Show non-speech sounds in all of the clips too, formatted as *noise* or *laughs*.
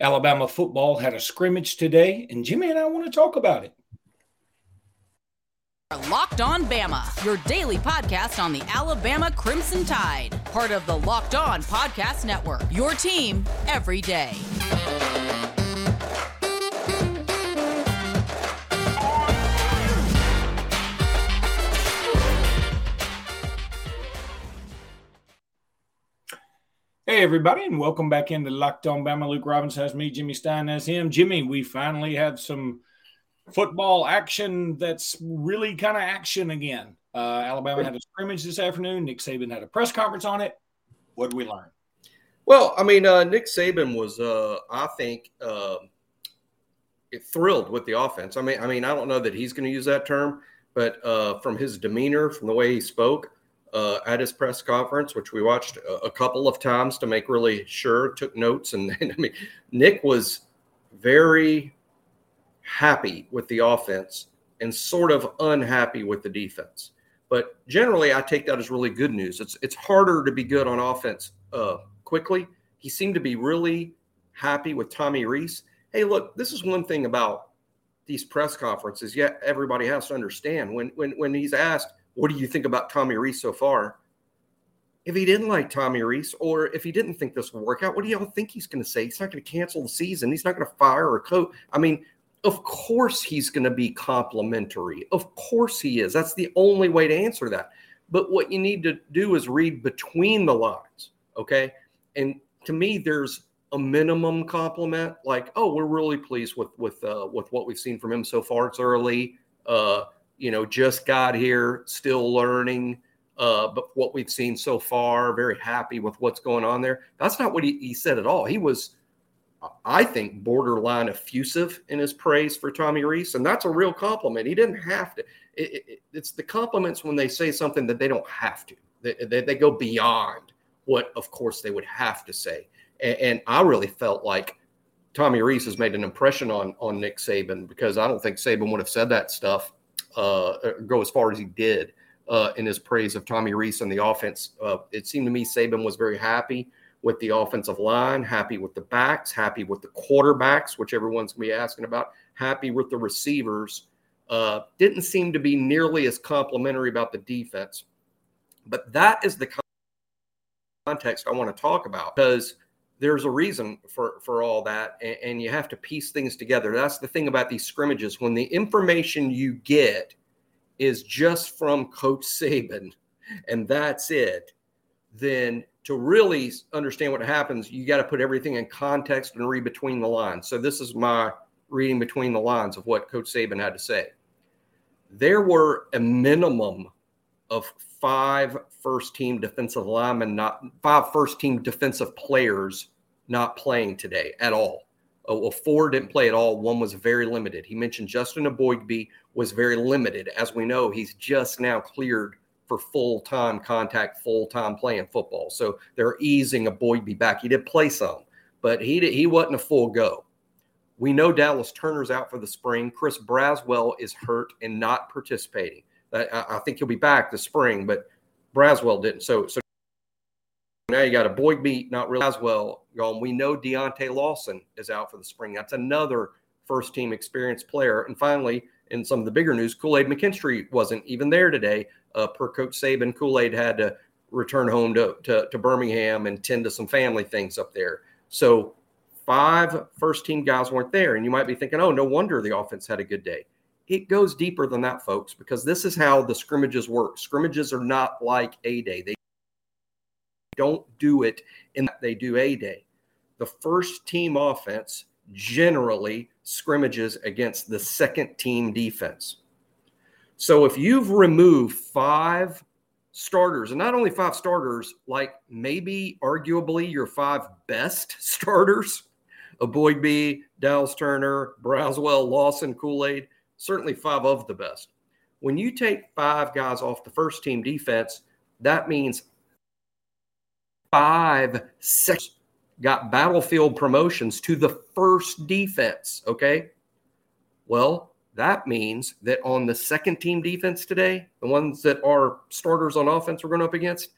Alabama football had a scrimmage today, and Jimmy and I want to talk about it. Locked On Bama, your daily podcast on the Alabama Crimson Tide, part of the Locked On Podcast Network. Your team every day. Hey, everybody, and welcome back into Locked On Bama. Luke Robbins has me, Jimmy Stein has him. Jimmy, we finally have some football action that's really kind of action again. Uh, Alabama had a scrimmage this afternoon. Nick Saban had a press conference on it. What did we learn? Well, I mean, uh, Nick Saban was, uh, I think, uh, thrilled with the offense. I mean, I mean, I don't know that he's going to use that term, but uh, from his demeanor, from the way he spoke, uh, at his press conference, which we watched a, a, couple of times to make really sure, took notes. And, *laughs* and I mean, Nick was very happy with the offense and sort of unhappy with the defense. But generally, I take that as really good news. It's it's harder to be good on offense uh, quickly. He seemed to be really happy with Tommy Rees. Hey, look, this is one thing about these press conferences. Yet yeah, everybody has to understand when when when he's asked what do you think about Tommy Rees so far? If he didn't like Tommy Rees or if he didn't think this would work out, what do y'all think he's going to say? He's not going to cancel the season. He's not going to fire a coach. I mean, of course he's going to be complimentary. Of course he is. That's the only way to answer that. But what you need to do is read between the lines. Okay. And to me, there's a minimum compliment, like, oh, we're really pleased with with uh, with what we've seen from him so far. It's early. Uh, you know, just got here, still learning. Uh, but what we've seen so far, very happy with what's going on there. That's not what he, he said at all. He was, I think, borderline effusive in his praise for Tommy Rees, and that's a real compliment. He didn't have to. It, it, it's the compliments when they say something that they don't have to. They, they, they go beyond what, of course, they would have to say. And, and I really felt like Tommy Rees has made an impression on on Nick Saban because I don't think Saban would have said that stuff uh, go as far as he did uh, in his praise of Tommy Rees and the offense. Uh, it seemed to me Saban was very happy with the offensive line, happy with the backs, happy with the quarterbacks, which everyone's going to be asking about, happy with the receivers. Uh, didn't seem to be nearly as complimentary about the defense. But that is the context I want to talk about because there's a reason for for all that and, and, you have to piece things together. That's the thing about these scrimmages. When the information you get is just from coach saban and that's it then to really understand what happens you got to put everything in context and read between the lines. So this is my reading between the lines of what coach saban had to say. There were a minimum of five first team defensive linemen, not five first team defensive players not playing today at all. Oh, well, four didn't play at all. One was very limited. He mentioned Justin Eboigbe was very limited. As we know, he's just now cleared for full time contact, full time playing football. So they're easing Eboigbe back. He did play some, but he did, he wasn't a full go. We know Dallas Turner's out for the spring. Chris Braswell is hurt and not participating. I, I think he'll be back this spring, but Braswell didn't. So so now you got a Eboigbe, not really Braswell gone. We know Deontae Lawson is out for the spring. That's another first team experienced player. And finally, in some of the bigger news, Kool Aid McKinstry wasn't even there today. Uh, per Coach Saban, Kool Aid had to return home to, to, to Birmingham and tend to some family things up there. So five first team guys weren't there. And you might be thinking, oh, no wonder the offense had a good day it goes deeper than that, folks, because this is how the scrimmages work. Scrimmages are not like A Day. They don't do it in that they do A Day. The first team offense generally scrimmages against the second team defense. So if you've removed five starters, and not only five starters, like maybe arguably your five best *laughs* starters, Eboigbe, Dallas Turner, Braswell, Lawson, Kool Aid, certainly five of the best. When you take five guys off the first team defense, that means five six got battlefield promotions to the first defense. Okay. Well, that means that on the second team defense today, the ones that are starters on offense we're going up against,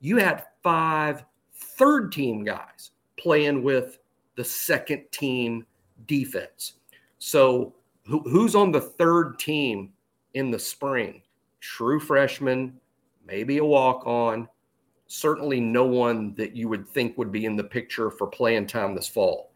you had five third team guys playing with the second team defense. So, who, who's on the third team in the spring? True freshman, maybe a walk on, certainly no one that you would think would be in the picture for playing time this fall.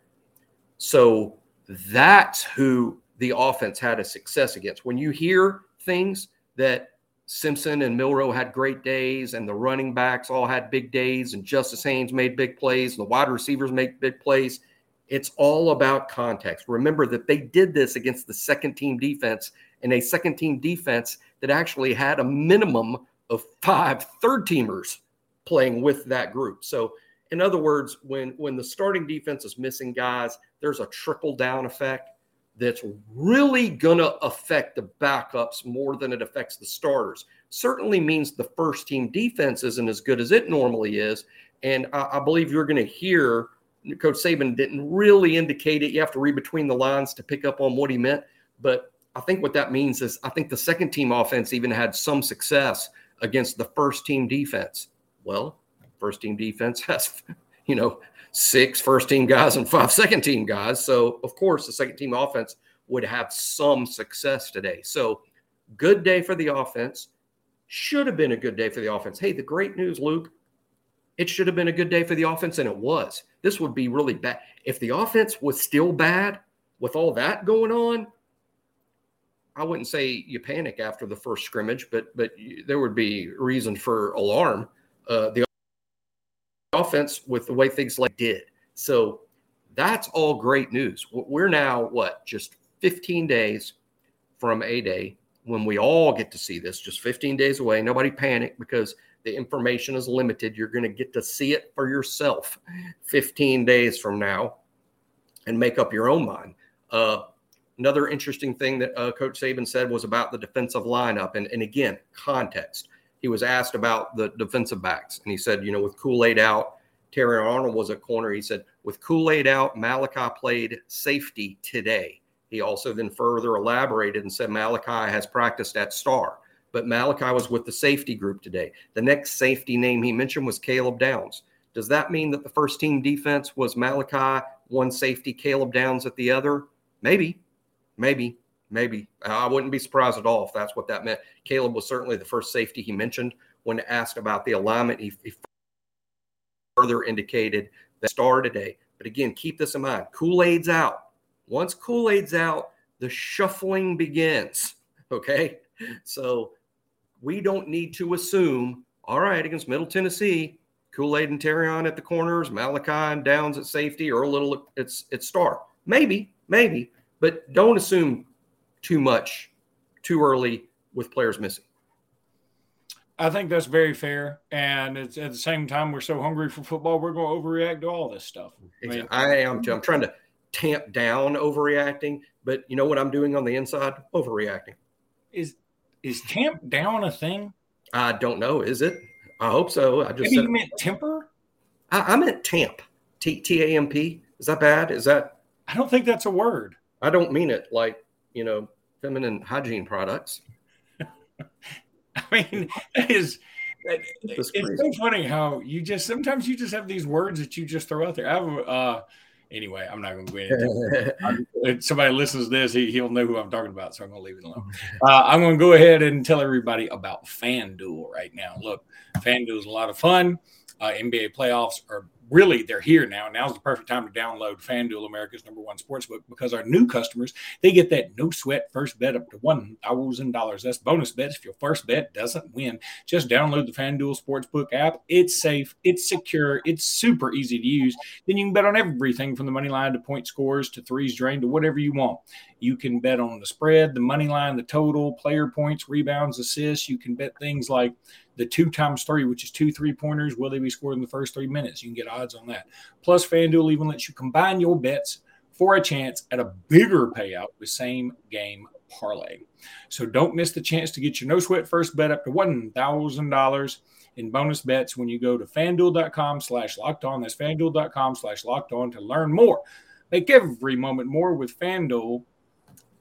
So, that's who the offense had a success against. When you hear things that Simpson and Milroe had great days, and the running backs all had big days, and Justice Haynes made big plays, and the wide receivers make big plays. It's all about context. Remember that they did this against the second team defense, and a second team defense that actually had a minimum of five third teamers playing with that group. So, in other words, when when the starting defense is missing guys, there's a trickle down effect that's really going to affect the backups more than it affects the starters. Certainly means the first team defense isn't as good as it normally is. And I, I believe you're going to hear Coach Saban didn't really indicate it. You have to read between the lines to pick up on what he meant. But I think what that means is I think the second team offense even had some success against the first team defense. Well, first team defense has, *laughs* you know, six first team guys and five second team guys. So, of course, the second team offense would have some success today. So, good day for the offense. Should have been a good day for the offense. Hey, the great news, Luke, it should have been a good day for the offense, and it was. This would be really bad. If the offense was still bad with all that going on, I wouldn't say you panic after the first scrimmage, but but there would be reason for alarm. Uh, the offense with the way things like did. So that's all great news. We're now what just 15 days from a day when we all get to see this. Just 15 days away. Nobody panic because the information is limited. You're going to get to see it for yourself 15 days from now and make up your own mind. Uh, another interesting thing that uh, Coach Saban said was about the defensive lineup. And, and again, context he was asked about the defensive backs, and he said, you know, with Kool Aid out, Terrion Arnold was a corner. He said, with Kool Aid out, Malachi played safety today. He also then further elaborated and said Malachi has practiced at star, but Malachi was with the safety group today. The next safety name he mentioned was Caleb Downs. Does that mean that the first team defense was Malachi, one safety, Caleb Downs at the other? Maybe, maybe. Maybe. I wouldn't be surprised at all if that's what that meant. Caleb was certainly the first safety he mentioned when asked about the alignment. He, he further indicated that star today. But again, keep this in mind Kool Aid's out. Once Kool Aid's out, the shuffling begins. *laughs* Okay. So we don't need to assume, all right, against Middle Tennessee, Kool Aid and Terrion at the corners, Malachi and Downs at safety, or a little it's it's star. Maybe, maybe, but don't assume too much too early with players missing. I think that's very fair. And it's at the same time, we're so hungry for football, we're going to overreact to all this stuff. I, mean, I am too. I'm trying to tamp down overreacting, but you know what I'm doing on the inside? Overreacting. Is is tamp down a thing? I don't know. Is it? I hope so. I just Maybe you meant temper. I, I meant tamp. T T A M P. Is that bad? Is that? I don't think that's a word. I don't mean it like you know feminine hygiene products. *laughs* I mean, that is. it's so funny how you just sometimes you just have these words that you just throw out there. I have, uh, anyway, I'm not going to go into *laughs* it. somebody listens to this, he, he'll know who I'm talking about, so I'm going to leave it alone. Uh, I'm going to go ahead and tell everybody about FanDuel right now. Look, FanDuel is a lot of fun. Uh, NBA playoffs are really they're here now. Now's the perfect time to download FanDuel, America's number one sportsbook, because our new customers they get that no sweat first bet up to one thousand dollars. That's bonus bets if your first bet doesn't win. Just download the FanDuel Sportsbook app. It's safe, it's secure, it's super easy to use. Then you can bet on everything from the money line to point scores to threes drained to whatever you want. You can bet on the spread, the money line, the total, player points, rebounds, assists. You can bet things like the two times three, which is two three pointers. Will they be scored in the first three minutes? You can get odds on that. Plus, FanDuel even lets you combine your bets for a chance at a bigger payout with same game parlay. So don't miss the chance to get your no sweat first bet up to $1,000 in bonus bets when you go to fanduel.com slash locked on. That's fanduel.com slash locked on to learn more. Make every moment more with FanDuel,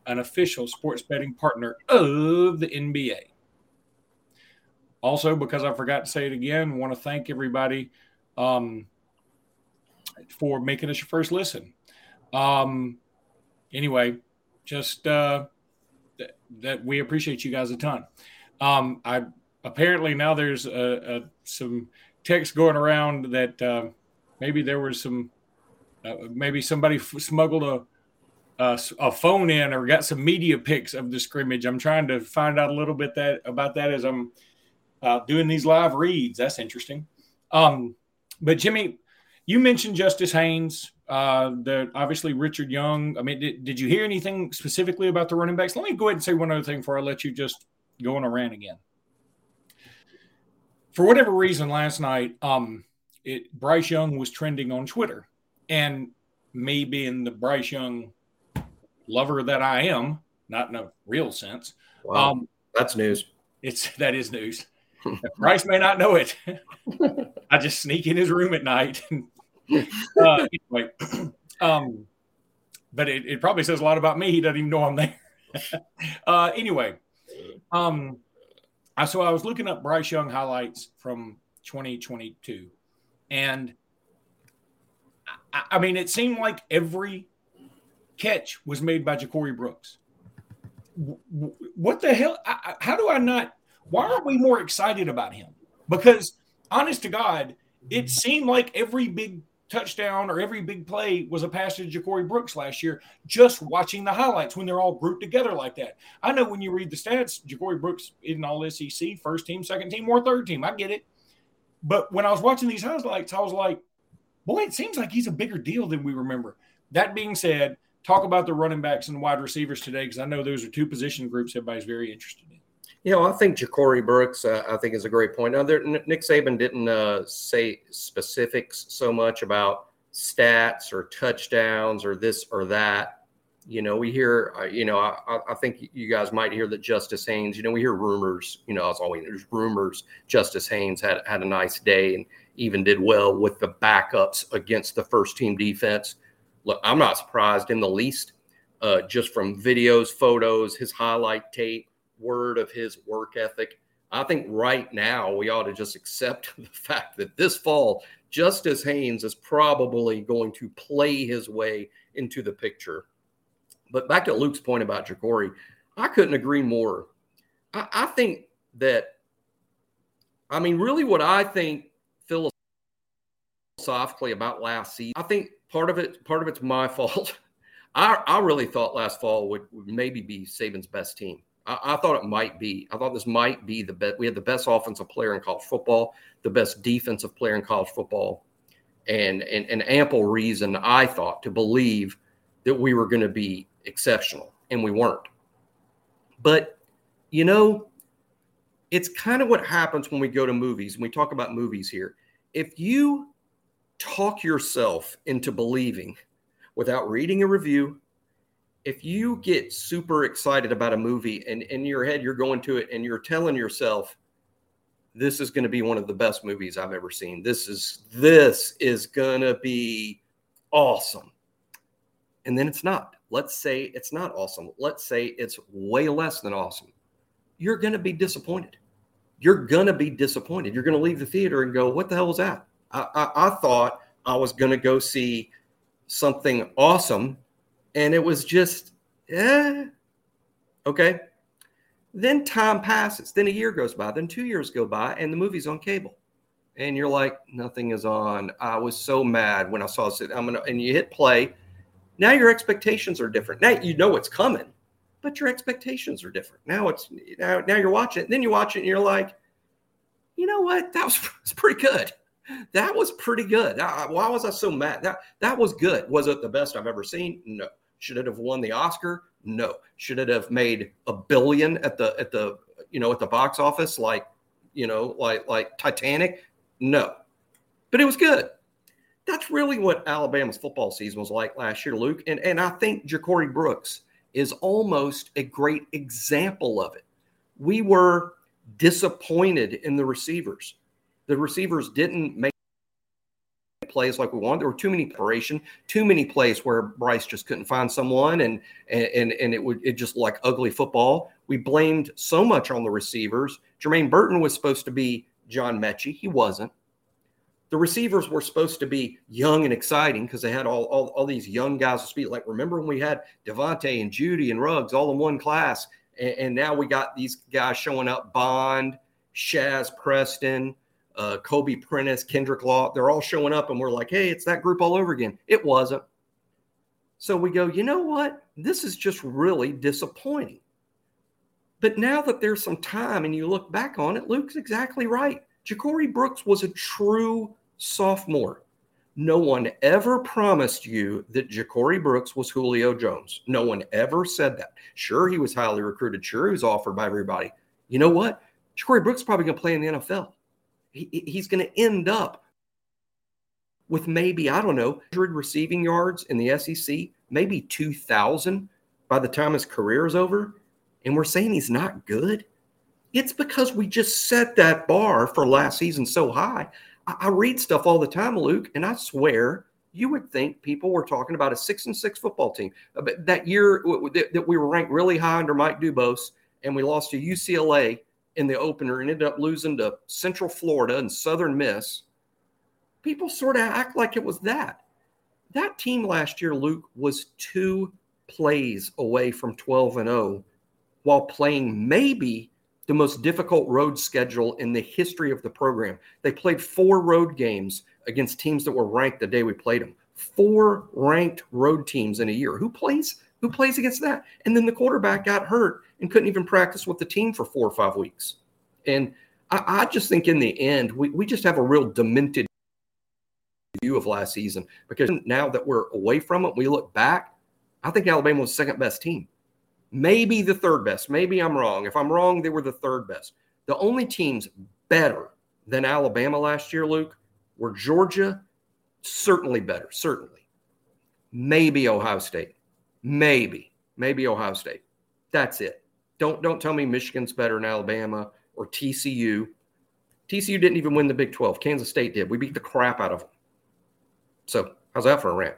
an official sports betting partner of the NBA. Also, because I forgot to say it again, want to thank everybody um, for making us your first listen. Um, anyway, just uh, th- that we appreciate you guys a ton. Um, I apparently now there's some text going around that uh, maybe there was some uh, maybe somebody f- smuggled a, a, a phone in or got some media pics of the scrimmage. I'm trying to find out a little bit that about that as I'm uh, doing these live reads. That's interesting. Um, but Jimmy, you mentioned Justice Haynes. Uh, the obviously Richard Young. I mean, did, did you hear anything specifically about the running backs? Let me go ahead and say one other thing before I let you just go on a rant again. For whatever reason, last night, um, it, Bryce Young was trending on Twitter, and me being the Bryce Young lover that I am, not in a real sense. Wow, um, that's news. It's *laughs* that is news. *laughs* Bryce may not know it. *laughs* I just sneak in his room at night. uh, anyway, *clears throat* um, but it, it, probably says a lot about me. He doesn't even know I'm there. uh, anyway, um, I, so I was looking up Bryce Young highlights from 2022, and I, I mean, it seemed like every catch was made by Ja'Corey Brooks. What the hell? How do I not? Why aren't we more excited about him? Because honest to God, it seemed like every big touchdown or every big play was a pass to Ja'Corey Brooks last year, just watching the highlights when they're all grouped together like that. I know when you read the stats, Ja'Corey Brooks isn't all SEC, first team, second team, or third team. I get it. But when I was watching these highlights, I was like, boy, it seems like he's a bigger deal than we remember. That being said, talk about the running backs and wide receivers today because I know those are two position groups everybody's very interested in. You know, I think Ja'Corey Brooks, uh, I think, is a great point. Now, there, Nick Saban didn't uh, say specifics so much about stats or touchdowns or this or that. You know, we hear, uh, you know, I, I, think you guys might hear that Justice Haynes, you know, we hear rumors, you know, as always, there's rumors Justice Haynes had, had a nice day and even did well with the backups against the first team defense. Look, I'm not surprised in the least, uh, just from videos, photos, his highlight tape word of his work ethic. I think right now we ought to just accept *laughs* the fact that this fall, Justice Haynes is probably going to play his way into the picture. But back to Luke's point about Ja'Corey, I couldn't agree more. I, I think that, I mean, really what I think philosophically about last season, I think part of it, part of it's my *laughs* fault. I, I really thought last fall would, would maybe be Saban's best team. I, I, thought it might be. I thought this might be the best. We had the best offensive player in college football, the best defensive player in college football, and and an ample reason I thought to believe that we were going to be exceptional, and we weren't. But you know, it's kind of what happens when we go to movies and we talk about movies here. If you talk yourself into believing without reading a review, if you get super excited about a movie and in your head you're going to it and you're telling yourself this is going to be one of the best movies I've ever seen. This is this is going to be awesome. And then it's not. Let's say it's not awesome. Let's say it's way less than awesome. You're going to be disappointed. You're going to be disappointed. You're going to leave the theater and go, "What the hell was that?" I, I, thought I was going to go see something awesome and it was just, yeah, okay. Then time passes. Then a year goes by. Then two years go by, and the movie's on cable. And you're like, nothing is on. I was so mad when I saw it. I'm gonna, and you hit play. Now your expectations are different. Now you know it's coming, but your expectations are different. Now it's now, now you're watching it. Then you watch it, and you're like, you know what? That was, *laughs* was pretty good. That was pretty good. Why was I so mad? That that was good. Was it the best I've ever seen? No. Should it have won the Oscar? No. Should it have made a billion at the at the you know at the box office like you know like like Titanic? No. But it was good. That's really what Alabama's football season was like last year, Luke. And and I think Ja'Corey Brooks is almost a great example of it. We were disappointed in the receivers. The receivers didn't make plays like we wanted. There were too many preparation, too many plays where Bryce just couldn't find someone, and and and it would it just like ugly football. We blamed so much on the receivers. Jermaine Burton was supposed to be John Metchie. He wasn't. The receivers were supposed to be young and exciting because they had all, all, all these young guys to speed. Like, remember when we had DeVonta and Jeudy and Ruggs all in one class? And, and now we got these guys showing up Bond, Shazz Preston, uh, Kobe Prentice, Kendrick Law. They're all showing up, and we're like, hey, it's that group all over again. It wasn't. So we go, you know what? This is just really disappointing. But now that there's some time and you look back on it, Luke's exactly right. Ja'Corey Brooks was a true sophomore. No one ever promised you that Ja'Corey Brooks was Julio Jones. No one ever said that. Sure, he was highly recruited. Sure, he was offered by everybody. You know what? Ja'Corey Brooks probably going to play in the NFL. He, he's going to end up with maybe, I don't know, 100 receiving yards in the SEC, maybe 2,000 by the time his career is over. And we're saying he's not good. It's because we just set that bar for last season so high. I, I read stuff all the time, Luke, and I swear you would think people were talking about a six and six football team. Uh, that year that we were ranked really high under Mike Dubose and we lost to UCLA in the opener and ended up losing to Central Florida and Southern Miss people sort of act like it was that. That team last year, Luke, was two plays away from 12 and 0 while playing maybe the most difficult road schedule in the history of the program. They played four road games against teams that were ranked the day we played them. Four ranked road teams in a year. Who plays who plays against that? And then the quarterback got hurt and couldn't even practice with the team for four or five weeks. And I, I just think in the end, we, we just have a real demented view of last season because now that we're away from it, we look back. I think Alabama was second best team, maybe the third best. Maybe I'm wrong. If I'm wrong, they were the third best. The only teams better than Alabama last year, Luke, were Georgia, certainly better, certainly. Maybe Ohio State, maybe, maybe Ohio State. That's it. Don't don't tell me Michigan's better than Alabama or TCU. TCU didn't even win the Big 12. Kansas State did. We beat the crap out of them. So how's that for a rant?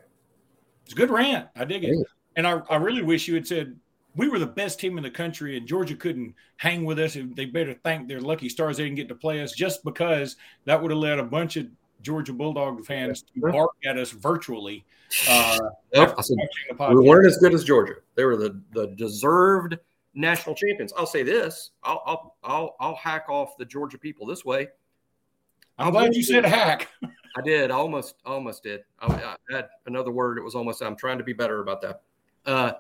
It's a good rant. I dig it. And I, I really wish you had said we were the best team in the country and Georgia couldn't hang with us. And they better thank their lucky stars they didn't get to play us just because that would have led a bunch of Georgia Bulldog fans to bark at us virtually. Uh, yep. said, we weren't as good as Georgia. They were the, the deserved national champions. I'll say this. I'll, I'll, I'll, I'll hack off the Georgia people this way. I'm glad you said hack. I did. I almost, almost did. I, I, had another word. It was almost. I'm trying to be better about that. Uh,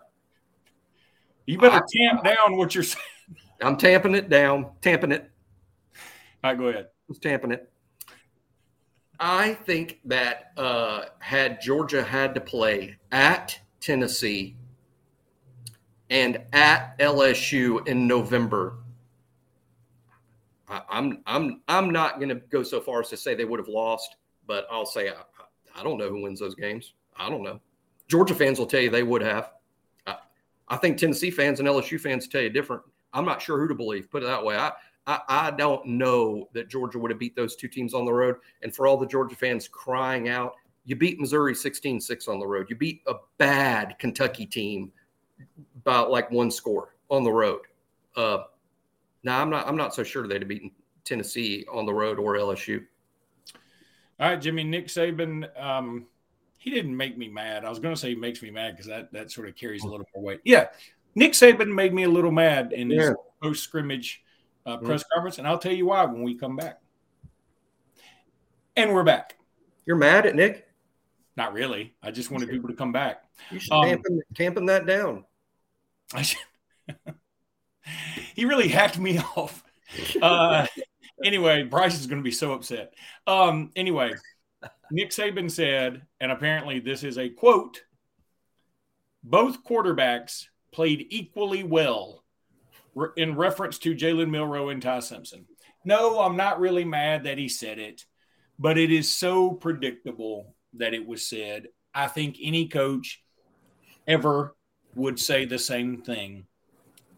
you better I, tamp down what you're saying. I'm tamping it down. Tamping it. All right, go ahead. Just tamping it. I think that uh, had Georgia had to play at Tennessee and at LSU in November, I, I'm I'm I'm not going to go so far as to say they would have lost but I'll say I, I don't know who wins those games. I don't know. Georgia fans will tell you they would have. I, I think Tennessee fans and LSU fans tell you different. I'm not sure who to believe. Put it that way. I, I, I don't know that Georgia would have beat those two teams on the road. And for all the Georgia fans crying out, you beat Missouri 16 6 on the road. You beat a bad Kentucky team by like one score on the road. Uh, now I'm not I'm not so sure they'd have beaten Tennessee on the road or LSU. All right, Jimmy. Nick Saban. Um, he didn't make me mad. I was going to say he makes me mad because that that sort of carries a little more weight. Yeah, Nick Saban made me a little mad in his yeah. post scrimmage uh, press mm-hmm. conference, and I'll tell you why when we come back. And we're back. You're mad at Nick? Not really. I just wanted people to come back. You should um, tamping, tamping that down. *laughs* he really hacked me *laughs* off. Uh, anyway, Bryce is going to be so upset. Um, anyway, Nick Saban said, and apparently this is a quote both quarterbacks played equally well in reference to Jalen Milroe and Ty Simpson. No, I'm not really mad that he said it, but it is so predictable that it was said. I think any coach ever would say the same thing.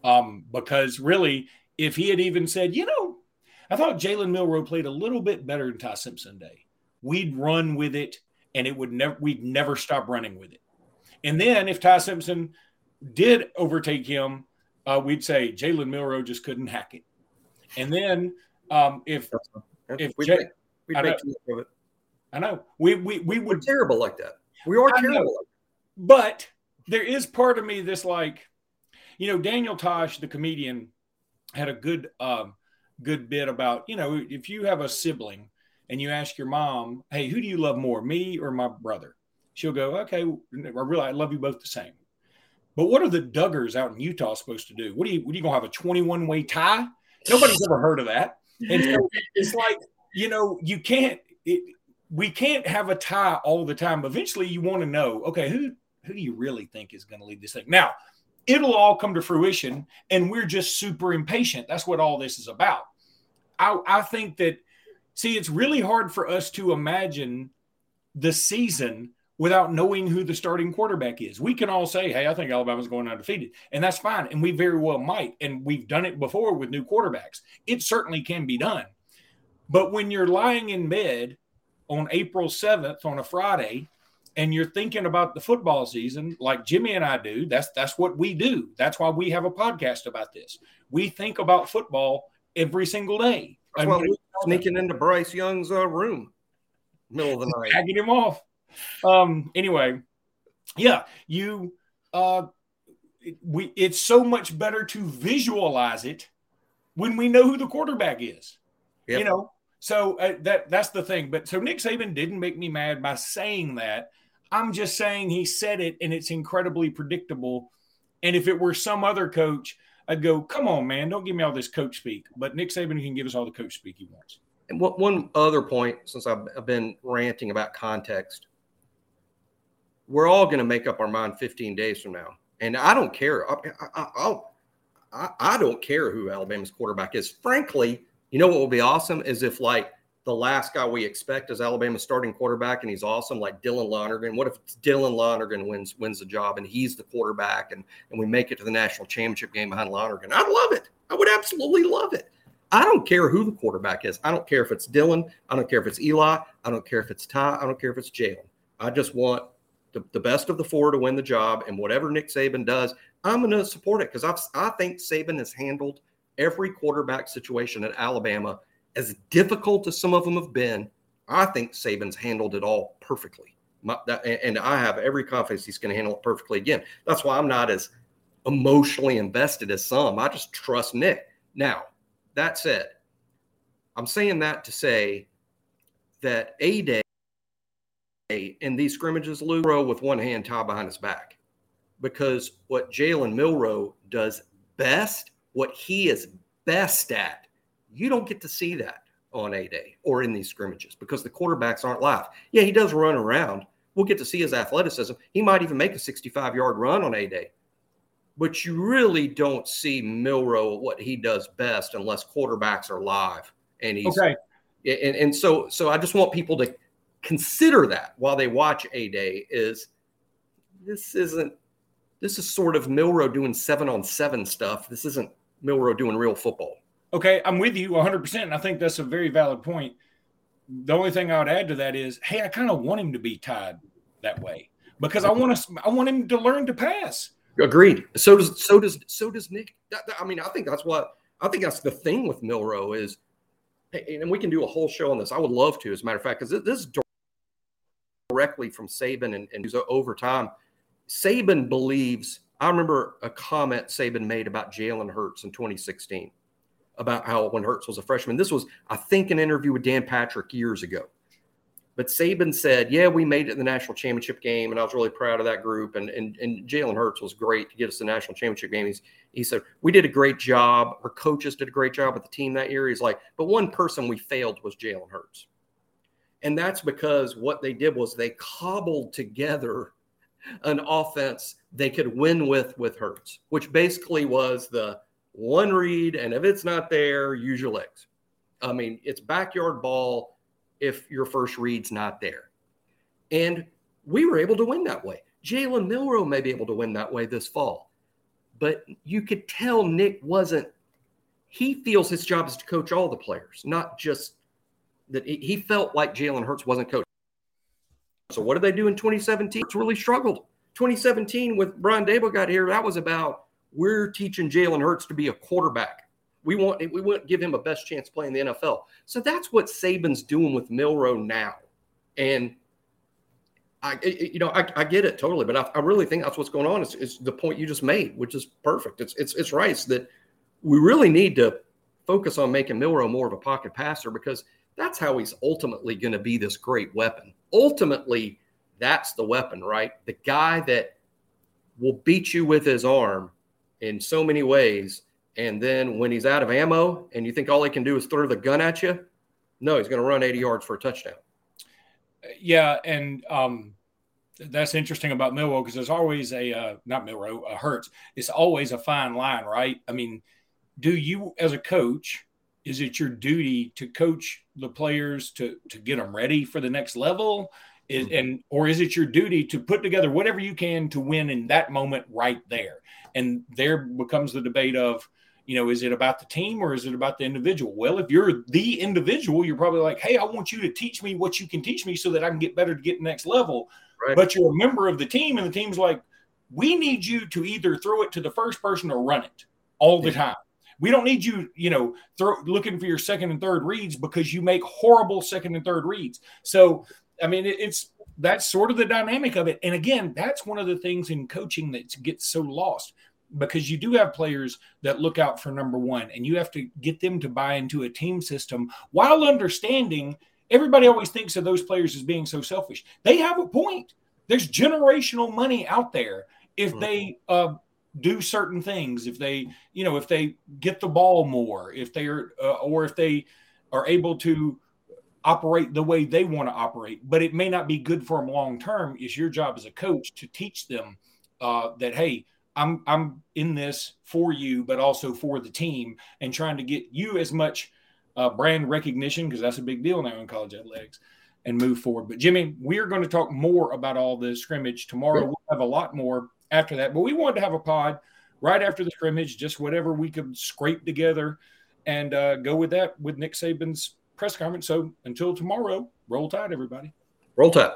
Um, because really, if he had even said, you know, I thought Jalen Milroe played a little bit better than Ty Simpson Day. We'd run with it, and it would never we'd never stop running with it. And then if Ty Simpson did overtake him, uh, we'd say Jalen Milroe just couldn't hack it. And then um, if if we'd, Jay, make, we'd make too much of it. I know. We we we We're terrible like that. We are I know. terrible. Like But there is part of me that's like, you know, Daniel Tosh, the comedian, had a good um, good bit about, you know, if you have a sibling and you ask your mom, hey, who do you love more, me or my brother? She'll go, okay, I really I love you both the same. But what are the Duggars out in Utah supposed to do? What are you what are you gonna have a 21 way tie? Nobody's ever heard of that. And so *laughs* it's like, you know, you can't it, we can't have a tie all the time. Eventually you want to know, okay, who who do you really think is going to lead this thing? Now, it'll all come to fruition, and we're just super impatient. That's what all this is about. I, I think that, see, it's really hard for us to imagine the season without knowing who the starting quarterback is. We can all say, hey, I think Alabama's going undefeated, and that's fine. And we very well might. And we've done it before with new quarterbacks. It certainly can be done. But when you're lying in bed on April 7th on a Friday and you're thinking about the football season like Jimmy and I do, that's that's what we do. That's why we have a podcast about this. We think about football every single day. That's why we sneaking into Bryce Young's uh, room, middle of the night. tagging him off. Um, anyway, yeah, you uh we it's so much better to visualize it when we know who the quarterback is. Yep. You know, so uh, that that's the thing. But so Nick Saban didn't make me mad by saying that. I'm just saying he said it, and it's incredibly predictable. And if it were some other coach, I'd go, "Come on, man, don't give me all this coach speak." But Nick Saban can give us all the coach speak he wants. And one, one other point, since I've been ranting about context, we're all going to make up our mind 15 days from now, and I don't care. I, I, I, I don't care who Alabama's quarterback is. Frankly, you know what will be awesome is if like the last guy we expect is Alabama's starting quarterback, and he's awesome, like Dylan Lonergan. What if Dylan Lonergan wins wins the job, and he's the quarterback, and and we make it to the national championship game behind Lonergan? I'd love it. I would absolutely love it. I don't care who the quarterback is. I don't care if it's Dylan. I don't care if it's Eli. I don't care if it's Ty. I don't care if it's Jalen. I just want the, the best of the four to win the job. And whatever Nick Saban does, I'm going to support it because I think Saban has handled every quarterback situation at Alabama, as difficult as some of them have been. I think Saban's handled it all perfectly. My, that, and I have every confidence he's going to handle it perfectly again. That's why I'm not as emotionally invested as some. I just trust Nick. Now, that said, I'm saying that to say that A Day in these scrimmages, Lou with one hand tied behind his back. Because what Jalen Milroe does best, what he is best at, you don't get to see that on A Day or in these scrimmages because the quarterbacks aren't live. Yeah, he does run around. We'll get to see his athleticism. He might even make a 65 yard run on A Day. But you really don't see Milroe what he does best unless quarterbacks are live. And he's Okay. and, and so so I just want people to consider that while they watch A Day is this isn't this is sort of Milroe doing seven on seven stuff. This isn't Milroe doing real football. Okay, I'm with you 100%. And I think that's a very valid point. The only thing I would add to that is, hey, I kind of want him to be tied that way because I want to. I want him to learn to pass. Agreed. So does so does so does Nick. I mean, I think that's what I think that's the thing with Milroe is, and we can do a whole show on this. I would love to, as a matter of fact, because this is directly from Saban and, and over time. Saban believes. I remember a comment Saban made about Jalen Hurts in 2016 about how when Hurts was a freshman. This was, I think, an interview with Dan Patrick years ago. But Saban said, "Yeah, we made it in the national championship game, and I was really proud of that group. And and, and Jalen Hurts was great to get us the national championship game." He's, he said, "We did a great job. Our coaches did a great job with the team that year." He's like, "But one person we failed was Jalen Hurts." And that's because what they did was they cobbled together an offense they could win with with Hurts, which basically was the one read, and if it's not there, use your legs. I mean, it's backyard ball if your first read's not there. And we were able to win that way. Jalen Milroe may be able to win that way this fall. But you could tell Nick wasn't, he feels his job is to coach all the players, not just that he- felt like Jalen Hurts wasn't coached. So what did they do in 2017? It's really struggled. 2017 with Brian Daboll got here, that was about we're teaching Jalen Hurts to be a quarterback. We want we want to give him a best chance playing the NFL. So that's what Saban's doing with Milroe now. And I, you know, I, I get it totally, but I, I really think that's what's going on. Is, is the point you just made, which is perfect. It's it's it's right that we really need to focus on making Milroe more of a pocket passer because that's how he's ultimately going to be this great weapon. Ultimately, that's the weapon, right? The guy that will beat you with his arm in so many ways. And then when he's out of ammo and you think all he can do is throw the gun at you, no, he's going to run 80 yards for a touchdown. Yeah, and um, that's interesting about Milroe because there's always a uh, not Milroe, uh, Hurts. It's always a fine line, right? I mean, do you as a coach? Is it your duty to coach the players to to get them ready for the next level? Is, mm-hmm. and or is it your duty to put together whatever you can to win in that moment right there? And there becomes the debate of you know, is it about the team or is it about the individual? Well, if you're the individual, you're probably like, hey, I want you to teach me what you can teach me so that I can get better to get next level. Right. But you're a member of the team, and the team's like, we need you to either throw it to the first person or run it all the time. We don't need you, you know, throw, looking for your second and third reads because you make horrible second and third reads. So, I mean, it, it's that's sort of the dynamic of it. And again, that's one of the things in coaching that gets so lost because you do have players that look out for number one and you have to get them to buy into a team system while understanding everybody always thinks of those players as being so selfish they have a point there's generational money out there if mm-hmm. they uh, do certain things if they you know if they get the ball more if they are uh, or if they are able to operate the way they want to operate but it may not be good for them long term is your job as a coach to teach them uh, that hey I'm I'm in this for you, but also for the team, and trying to get you as much uh, brand recognition because that's a big deal now in college athletics, and move forward. But Jimmy, we're going to talk more about all the scrimmage tomorrow. We'll have a lot more after that, but we wanted to have a pod right after the scrimmage, just whatever we could scrape together, and uh, go with that with Nick Saban's press conference. So until tomorrow, roll tide, everybody. Roll tide.